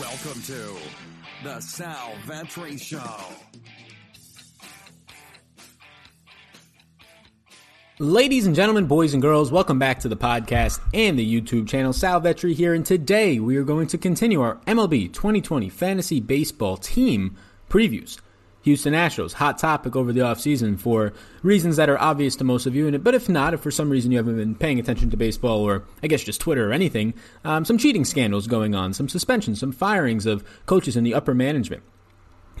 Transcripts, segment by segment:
Welcome to the Sal Vetri Show. Ladies and gentlemen, boys and girls, welcome back to the podcast and the YouTube channel. Sal Vetri here, and today we are going to continue our MLB 2020 Fantasy Baseball Team previews. Houston Astros, hot topic over the offseason for reasons that are obvious to most of you. But if not, if for some reason you haven't been paying attention to baseball or I guess just Twitter or anything, um, some cheating scandals going on, some suspensions, some firings of coaches in the upper management.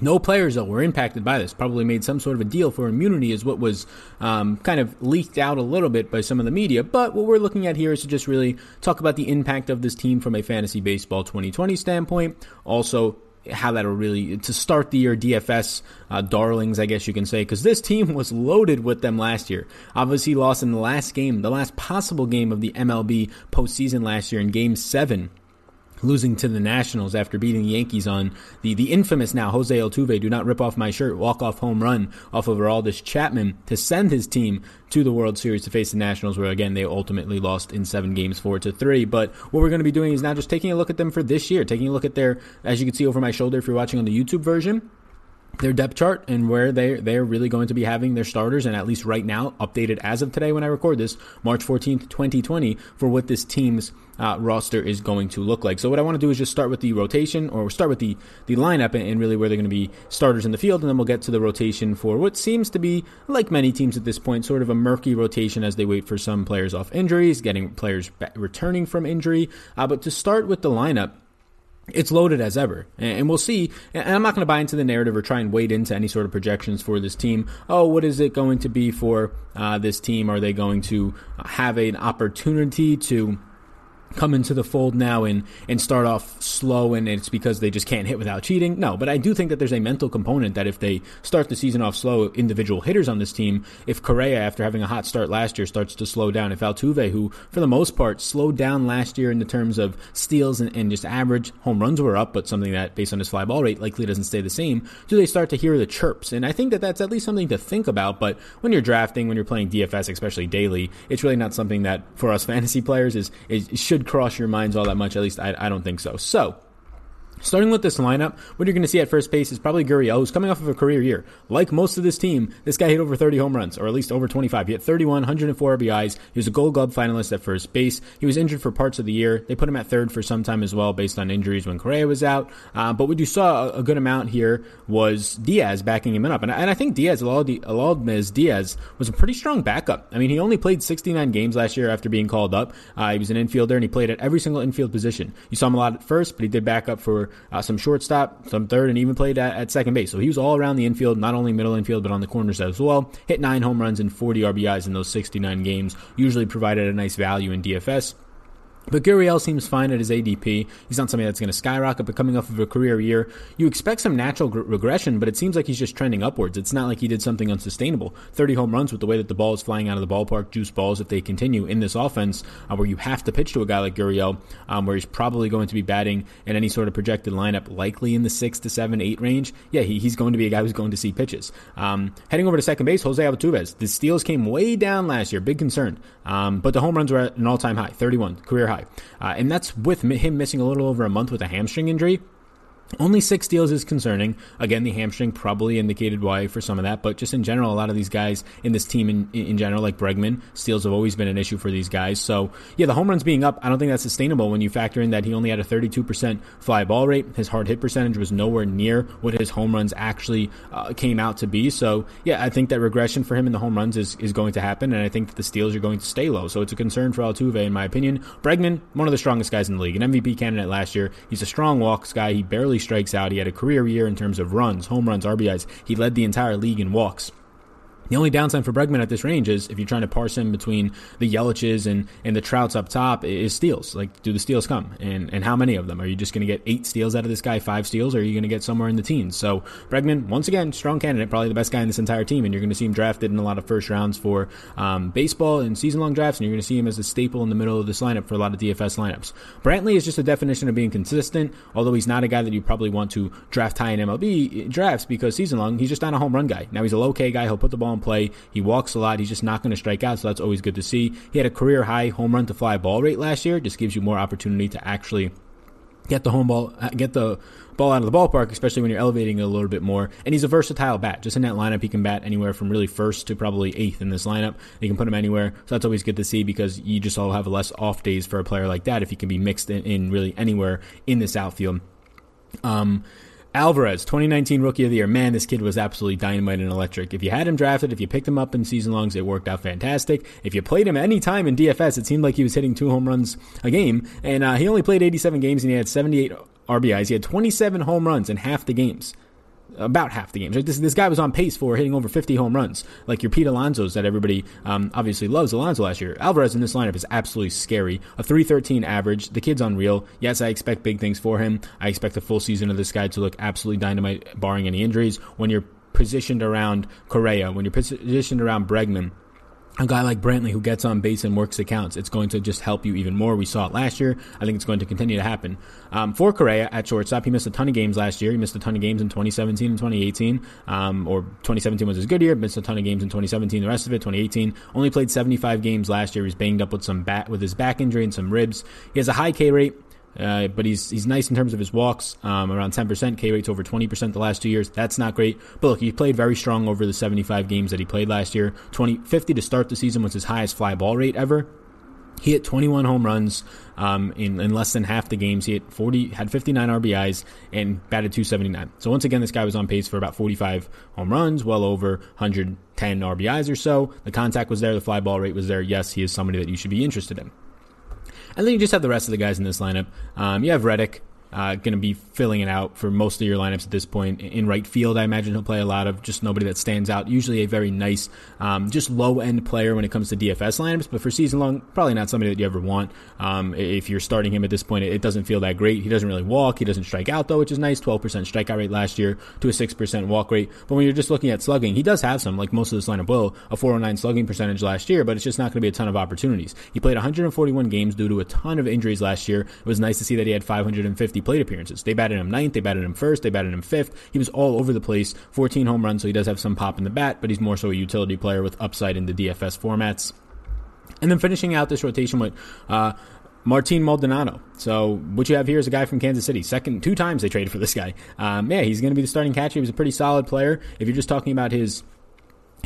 No players, though, were impacted by this. Probably made some sort of a deal for immunity, is what was um, kind of leaked out a little bit by some of the media. But what we're looking at here is to just really talk about the impact of this team from a fantasy baseball 2020 standpoint. Also, how that'll really to start the year DFS uh, darlings, I guess you can say, because this team was loaded with them last year. Obviously, lost in the last game, the last possible game of the MLB postseason last year in Game Seven losing to the Nationals after beating the Yankees on the, the infamous now Jose Altuve, do not rip off my shirt, walk off home run off of Aroldis Chapman to send his team to the World Series to face the Nationals, where again they ultimately lost in seven games, four to three. But what we're going to be doing is now just taking a look at them for this year, taking a look at their, as you can see over my shoulder if you're watching on the YouTube version, their depth chart and where they they're really going to be having their starters and at least right now updated as of today when I record this March 14th 2020 for what this team's uh, roster is going to look like. So what I want to do is just start with the rotation or start with the the lineup and, and really where they're going to be starters in the field and then we'll get to the rotation for what seems to be like many teams at this point sort of a murky rotation as they wait for some players off injuries, getting players returning from injury. Uh, but to start with the lineup it's loaded as ever. And we'll see. And I'm not going to buy into the narrative or try and wade into any sort of projections for this team. Oh, what is it going to be for uh, this team? Are they going to have an opportunity to come into the fold now and and start off slow and it's because they just can't hit without cheating. No, but I do think that there's a mental component that if they start the season off slow, individual hitters on this team, if Correa after having a hot start last year starts to slow down, if Altuve who for the most part slowed down last year in the terms of steals and, and just average home runs were up, but something that based on his fly ball rate likely doesn't stay the same, do they start to hear the chirps? And I think that that's at least something to think about, but when you're drafting, when you're playing DFS, especially daily, it's really not something that for us fantasy players is, is should cross your minds all that much. At least I, I don't think so. So Starting with this lineup, what you're going to see at first base is probably Gurriel, who's coming off of a career year. Like most of this team, this guy hit over 30 home runs, or at least over 25. He hit 31, 104 RBIs. He was a Gold Glove finalist at first base. He was injured for parts of the year. They put him at third for some time as well, based on injuries when Correa was out. Uh, but what you saw a, good amount here was Diaz backing him up, and, and I think Diaz, Aledmys Diaz, was a pretty strong backup. I mean, he only played 69 games last year after being called up. Uh, he was an infielder, and he played at every single infield position. You saw him a lot at first, but he did back up for uh, some shortstop, some third, and even played at, at, second base. So he was all around the infield, not only middle infield, but on the corners as well. Hit nine home runs and 40 RBIs in those 69 games. Usually provided a nice value in DFS. But Gurriel seems fine at his ADP. He's not somebody that's going to skyrocket, but coming off of a career year, you expect some natural gr- regression, but it seems like he's just trending upwards. It's not like he did something unsustainable. 30 home runs with the way that the ball is flying out of the ballpark, juice balls if they continue in this offense, uh, where you have to pitch to a guy like Gurriel, um, where he's probably going to be batting in any sort of projected lineup, likely in the 6 to 7, 8 range. Yeah, he, he's going to be a guy who's going to see pitches. Um, heading over to second base, Jose Altuve. The steals came way down last year, big concern. Um, but the home runs were at an all time high, 31, career high. Uh, and that's with him missing a little over a month with a hamstring injury. Only six steals is concerning. Again, the hamstring probably indicated why for some of that, but just in general, a lot of these guys in this team in, in general, like Bregman, steals have always been an issue for these guys. So, yeah, the home runs being up, I don't think that's sustainable when you factor in that he only had a 32% fly ball rate. His hard hit percentage was nowhere near what his home runs actually uh, came out to be. So, yeah, I think that regression for him in the home runs is, is going to happen, and I think that the steals are going to stay low. So, it's a concern for Altuve, in my opinion. Bregman, one of the strongest guys in the league, an MVP candidate last year. He's a strong walks guy. He barely strikes out. He had a career year in terms of runs, home runs, RBIs. He led the entire league in walks. The only downside for Bregman at this range is if you're trying to parse him between the Yelich's and, and the Trouts up top is steals. Like, do the steals come? And and how many of them? Are you just going to get eight steals out of this guy, five steals, or are you going to get somewhere in the teens? So Bregman, once again, strong candidate, probably the best guy in this entire team, and you're going to see him drafted in a lot of first rounds for um, baseball and season long drafts, and you're going to see him as a staple in the middle of this lineup for a lot of DFS lineups. Brantley is just a definition of being consistent, although he's not a guy that you probably want to draft high in MLB drafts because season long, he's just not a home run guy. Now he's a low K guy, he'll put the ball play. He walks a lot. He's just not going to strike out, so that's always good to see. He had a career high home run to fly ball rate last year. Just gives you more opportunity to actually get the home ball, uh, get the ball out of the ballpark, especially when you're elevating it a little bit more. And he's a versatile bat. Just in that lineup, he can bat anywhere from really first to probably eighth in this lineup. You can put him anywhere. So that's always good to see because you just all have less off days for a player like that if he can be mixed in, in really anywhere in this outfield. Um, Alvarez, 2019 Rookie of the Year. Man, this kid was absolutely dynamite and electric. If you had him drafted, if you picked him up in season longs, it worked out fantastic. If you played him any time in DFS, it seemed like he was hitting two home runs a game. And uh, he only played 87 games and he had 78 RBIs. He had 27 home runs in half the games about half the games. Right? This, this guy was on pace for hitting over 50 home runs, like your Pete Alonso's that everybody um, obviously loves Alonso last year. Alvarez in this lineup is absolutely scary. A 313 average. The kid's unreal. Yes, I expect big things for him. I expect a full season of this guy to look absolutely dynamite, barring any injuries. When you're positioned around Correa, when you're positioned around Bregman, a guy like Brantley who gets on base and works accounts, it's going to just help you even more. We saw it last year. I think it's going to continue to happen. Um, for Correa at shortstop, he missed a ton of games last year. He missed a ton of games in 2017 and 2018. Um, or 2017 was his good year, missed a ton of games in 2017. The rest of it, 2018, only played 75 games last year. He's banged up with some bat with his back injury and some ribs. He has a high K rate. Uh, but he's he's nice in terms of his walks, um, around 10%. K rate's over 20% the last two years. That's not great. But look, he played very strong over the 75 games that he played last year. 20, 50 to start the season was his highest fly ball rate ever. He hit 21 home runs um, in, in less than half the games. He hit 40, had 59 RBIs and batted 279. So once again, this guy was on pace for about 45 home runs, well over 110 RBIs or so. The contact was there, the fly ball rate was there. Yes, he is somebody that you should be interested in. And then you just have the rest of the guys in this lineup. Um, you have Reddick, uh, going to be filling it out for most of your lineups at this point. In right field, I imagine he'll play a lot of just nobody that stands out. Usually a very nice, um, just low end player when it comes to DFS lineups, but for season long, probably not somebody that you ever want. Um, if you're starting him at this point, it doesn't feel that great. He doesn't really walk. He doesn't strike out though, which is nice. 12% strikeout rate last year to a 6% walk rate. But when you're just looking at slugging, he does have some, like most of this lineup will, a 409 slugging percentage last year, but it's just not going to be a ton of opportunities. He played 141 games due to a ton of injuries last year. It was nice to see that he had 550 plate appearances. They batted him ninth, they batted him first, they batted him fifth. He was all over the place. 14 home runs, so he does have some pop in the bat, but he's more so a utility player with upside in the DFS formats. And then finishing out this rotation with uh, Martin Maldonado. So what you have here is a guy from Kansas City. Second, two times they traded for this guy. Um, yeah, he's going to be the starting catcher. He was a pretty solid player. If you're just talking about his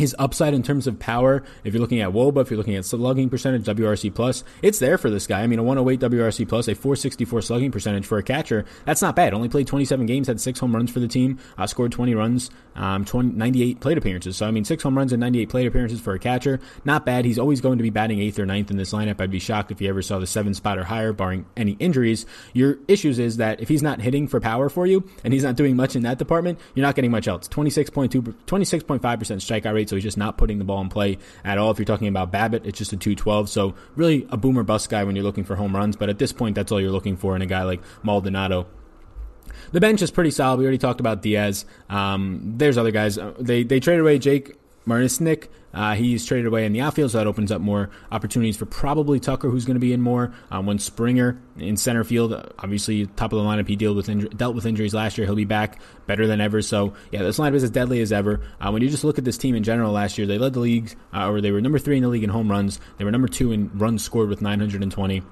his upside in terms of power, if you're looking at WOBA, if you're looking at slugging percentage, WRC plus, it's there for this guy. I mean, a 108 WRC plus, a 464 slugging percentage for a catcher, that's not bad. Only played 27 games, had six home runs for the team, uh, scored 20 runs, um, 20, 98 plate appearances. So, I mean, six home runs and 98 plate appearances for a catcher, not bad. He's always going to be batting eighth or ninth in this lineup. I'd be shocked if he ever saw the seven spot or higher, barring any injuries. Your issues is that if he's not hitting for power for you and he's not doing much in that department, you're not getting much else. 26.2, 26.5% strikeout rate, so he's just not putting the ball in play at all. If you're talking about BABIP, it's just a 212. So really a boomer bust guy when you're looking for home runs. But at this point, that's all you're looking for in a guy like Maldonado. The bench is pretty solid. We already talked about Diaz. Um, there's other guys. Uh, they they traded away Jake Marisnick. Uh, he's traded away in the outfield, so that opens up more opportunities for probably Tucker, who's going to be in more. Um, when Springer in center field, obviously top of the lineup, he dealt with inju- dealt with injuries last year. He'll be back better than ever. So yeah, this lineup is as deadly as ever. Uh, when you just look at this team in general, last year they led the league, uh, or they were number three in the league in home runs. They were number two in runs scored with 920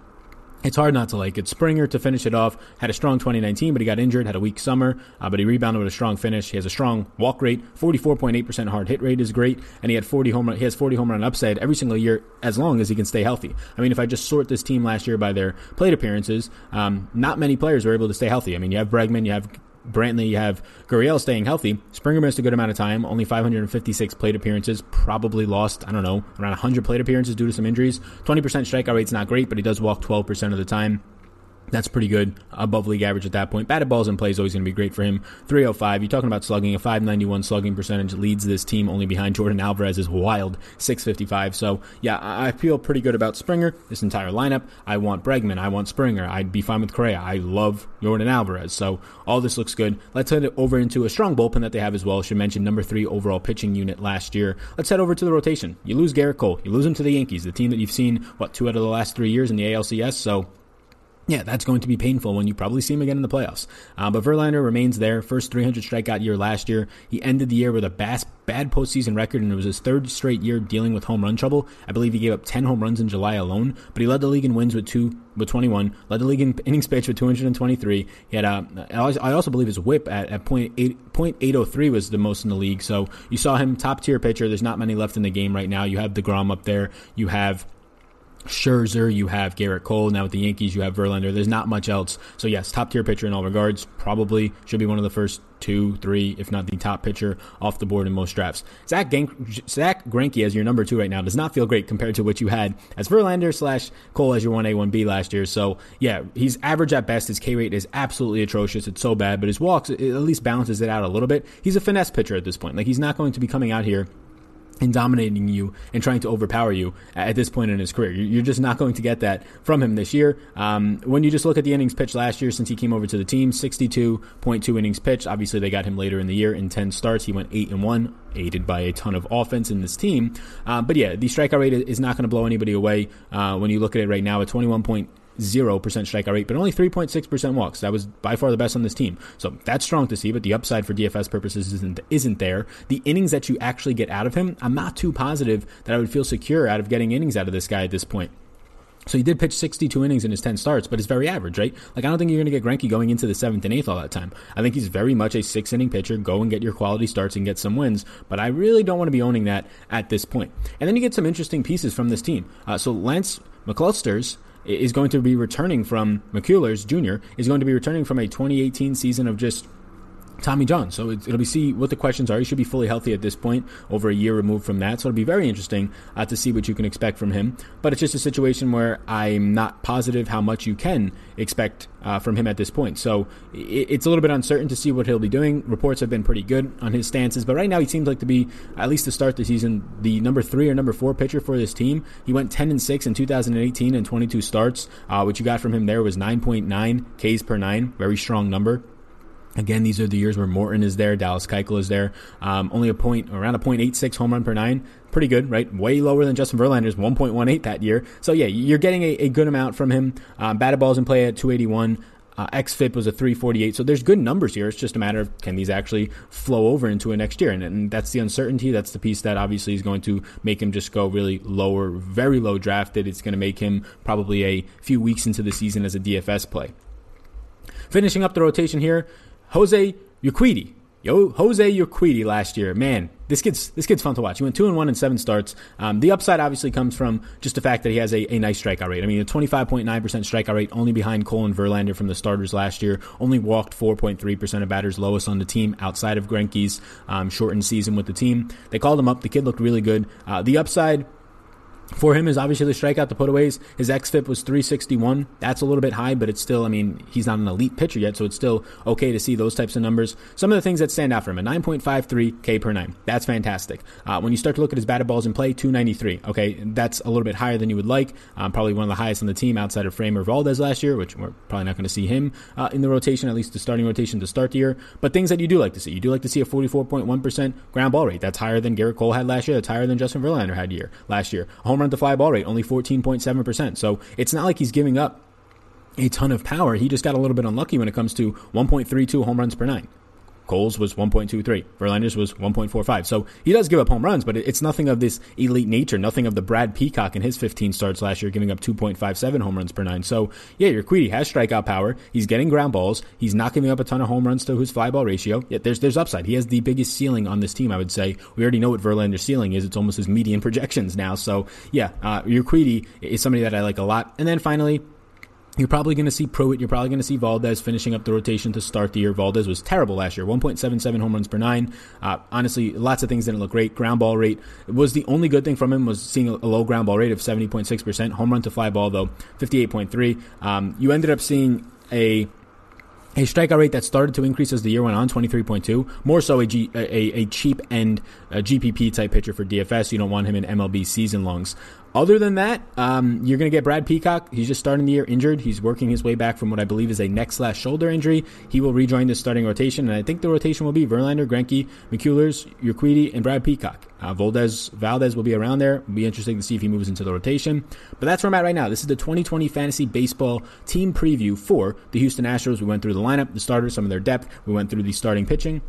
it's hard not to like it. Springer to finish it off had a strong 2019, but he got injured, had a weak summer, uh, but he rebounded with a strong finish. He has a strong walk rate, 44.8% hard hit rate is great, and he had 40 home run, he has 40 home run upside every single year as long as he can stay healthy. I mean, if I just sort this team last year by their plate appearances, um, not many players were able to stay healthy. I mean, you have Bregman, you have Brantley, you have Gurriel staying healthy. Springer missed a good amount of time, only 556 plate appearances, probably lost, I don't know, around 100 plate appearances due to some injuries. 20% strikeout rate's not great, but he does walk 12% of the time. That's pretty good, above league average at that point. Batted balls in play is always going to be great for him. 305. You're talking about slugging. A 591 slugging percentage leads this team only behind Yordan Alvarez is wild, 655. So yeah, I feel pretty good about Springer. This entire lineup. I want Bregman. I want Springer. I'd be fine with Correa. I love Yordan Alvarez. So all this looks good. Let's head over into a strong bullpen that they have as well. Should mention number three overall pitching unit last year. Let's head over to the rotation. You lose Gerrit Cole. You lose him to the Yankees, the team that you've seen what two out of the last three years in the ALCS. So yeah, that's going to be painful when you probably see him again in the playoffs. Uh, but Verlander remains there. First 300 strikeout year last year. He ended the year with a bad, bad postseason record, and it was his third straight year dealing with home run trouble. I believe he gave up 10 home runs in July alone, but he led the league in wins with two, with 21. Led the league in innings pitched with 223. He had a, I also believe his WHIP at, at point eight, .803 was the most in the league. So you saw him top tier pitcher. There's not many left in the game right now. You have Degrom up there. You have Scherzer, you have Gerrit Cole. Now with the Yankees, you have Verlander. There's not much else. So yes, top tier pitcher in all regards. Probably should be one of the first two, three, if not the top pitcher off the board in most drafts. Zack, Gank- Zack Greinke as your number two right now does not feel great compared to what you had as Verlander slash Cole as your one A, one B last year. So yeah, he's average at best. His K rate is absolutely atrocious. It's so bad, but his walks at least balances it out a little bit. He's a finesse pitcher at this point. Like he's not going to be coming out here and dominating you and trying to overpower you at this point in his career. You're just not going to get that from him this year. Um, when you just look at the innings pitched last year since he came over to the team, 62.2 innings pitched. Obviously, they got him later in the year in 10 starts. He went 8 and 1, aided by a ton of offense in this team. Um, but yeah, the strikeout rate is not going to blow anybody away. Uh, when you look at it right now, at 21. 0% strikeout rate, but only 3.6% walks. That was by far the best on this team. So that's strong to see, but the upside for DFS purposes isn't, isn't there. The innings that you actually get out of him, I'm not too positive that I would feel secure out of getting innings out of this guy at this point. So he did pitch 62 innings in his 10 starts, but it's very average, right? Like, I don't think you're going to get Greinke going into the seventh and eighth all that time. I think he's very much a six inning pitcher. Go and get your quality starts and get some wins, but I really don't want to be owning that at this point. And then you get some interesting pieces from this team. Uh, so Lance McCullers is going to be returning from McCullers Jr. is going to be returning from a 2018 season of just Tommy John. So it'll be see what the questions are. He should be fully healthy at this point, over a year removed from that. So it'll be very interesting uh, to see what you can expect from him. But it's just a situation where I'm not positive how much you can expect uh, from him at this point. So it's a little bit uncertain to see what he'll be doing. Reports have been pretty good on his stances, but right now he seems like to be at least to start the season the number three or number four pitcher for this team. He went 10 and six in 2018 and 22 starts. Uh, what you got from him there was 9.9 Ks per nine, very strong number. Again, these are the years where Morton is there, Dallas Keuchel is there. Um, only a point, around a point eight six home run per nine. Pretty good, right? Way lower than Justin Verlander's 1.18 that year. So yeah, you're getting a, a good amount from him. Um, batted balls in play at 281. Uh, XFIP was a 348. So there's good numbers here. It's just a matter of can these actually flow over into a next year? And, and, that's the uncertainty. That's the piece that obviously is going to make him just go really lower, very low drafted. It's going to make him probably a few weeks into the season as a DFS play. Finishing up the rotation here, Jose Urquidy. Yo, Jose Urquidy last year, man, this kid's this kid's fun to watch. He went two and one in seven starts. Um, the upside obviously comes from just the fact that he has a, a nice strikeout rate. I mean, a twenty five point nine percent strikeout rate, only behind Cole and Verlander from the starters last year. Only walked four point three percent of batters, lowest on the team outside of Greinke's um, shortened season with the team. They called him up. The kid looked really good. Uh, the upside for him is obviously the strikeout, the putaways. His xFIP was 361. That's a little bit high, but it's still, I mean, he's not an elite pitcher yet, so it's still okay to see those types of numbers. Some of the things that stand out for him, a 9.53 K per nine. That's fantastic. Uh, when you start to look at his batted balls in play, 293. Okay, that's a little bit higher than you would like. Um, probably one of the highest on the team outside of Framber Valdez last year, which we're probably not going to see him uh, in the rotation, at least the starting rotation to start the year. But things that you do like to see. You do like to see a 44.1% ground ball rate. That's higher than Gerrit Cole had last year. That's higher than Justin Verlander had year last year. A home run to fly ball rate, only only 14.7%. So it's not like he's giving up a ton of power. He just got a little bit unlucky when it comes to 1.32 home runs per nine. Cole's was 1.23. Verlander's was 1.45. So he does give up home runs, but it's nothing of this elite nature, nothing of the Brad Peacock in his 15 starts last year, giving up 2.57 home runs per nine. So yeah, Urquidy has strikeout power. He's getting ground balls. He's not giving up a ton of home runs to his fly ball ratio. Yet there's there's upside. He has the biggest ceiling on this team, I would say. We already know what Verlander's ceiling is. It's almost his median projections now. So yeah, uh, Urquidy is somebody that I like a lot. And then finally, you're probably going to see Pruitt. You're probably going to see Valdez finishing up the rotation to start the year. Valdez was terrible last year, 1.77 home runs per nine. Uh, honestly, lots of things didn't look great. Ground ball rate was the only good thing from him was seeing a, low ground ball rate of 70.6%. Home run to fly ball though, 58.3. Um, you ended up seeing a a strikeout rate that started to increase as the year went on, 23.2. More so a, G, a, a cheap end a GPP type pitcher for DFS. You don't want him in MLB season longs. Other than that, um, you're going to get Brad Peacock. He's just starting the year injured. He's working his way back from what I believe is a neck slash shoulder injury. He will rejoin the starting rotation, and I think the rotation will be Verlander, Greinke, McCullers, Urquidy, and Brad Peacock. Uh, Valdez, Valdez will be around there. It'll be interesting to see if he moves into the rotation. But that's where I'm at right now. This is the 2020 Fantasy Baseball team preview for the Houston Astros. We went through the lineup, the starters, some of their depth. We went through the starting pitching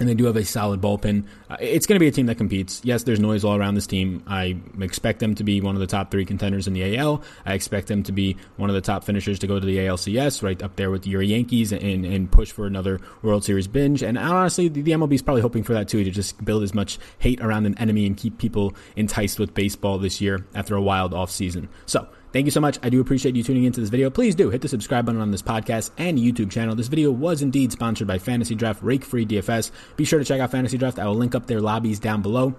and they do have a solid bullpen. Uh, it's going to be a team that competes. Yes, there's noise all around this team. I expect them to be one of the top three contenders in the AL. I expect them to be one of the top finishers to go to the ALCS, right up there with your Yankees, and, and push for another World Series binge. And honestly, the, MLB is probably hoping for that too, to just build as much hate around an enemy and keep people enticed with baseball this year after a wild off season. So, Thank you so much. I do appreciate you tuning into this video. Please do hit the subscribe button on this podcast and YouTube channel. This video was indeed sponsored by Fantasy Draft Rake Free DFS. Be sure to check out Fantasy Draft. I will link up their lobbies down below.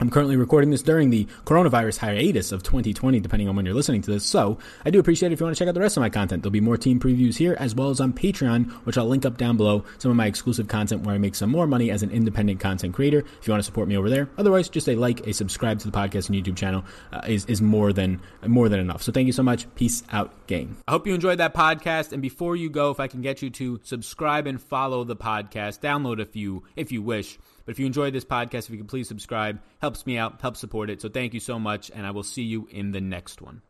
I'm currently recording this during the coronavirus hiatus of 2020, depending on when you're listening to this. So I do appreciate it if you want to check out the rest of my content. There'll be more team previews here as well as on Patreon, which I'll link up down below. Some of my exclusive content where I make some more money as an independent content creator. If you want to support me over there, otherwise, just a like, a subscribe to the podcast and YouTube channel uh, is is more than more than enough. So thank you so much. Peace out, gang. I hope you enjoyed that podcast. And before you go, if I can get you to subscribe and follow the podcast, download a few if you wish. But if you enjoyed this podcast, if you could please subscribe, helps me out, helps support it. So thank you so much, and I will see you in the next one.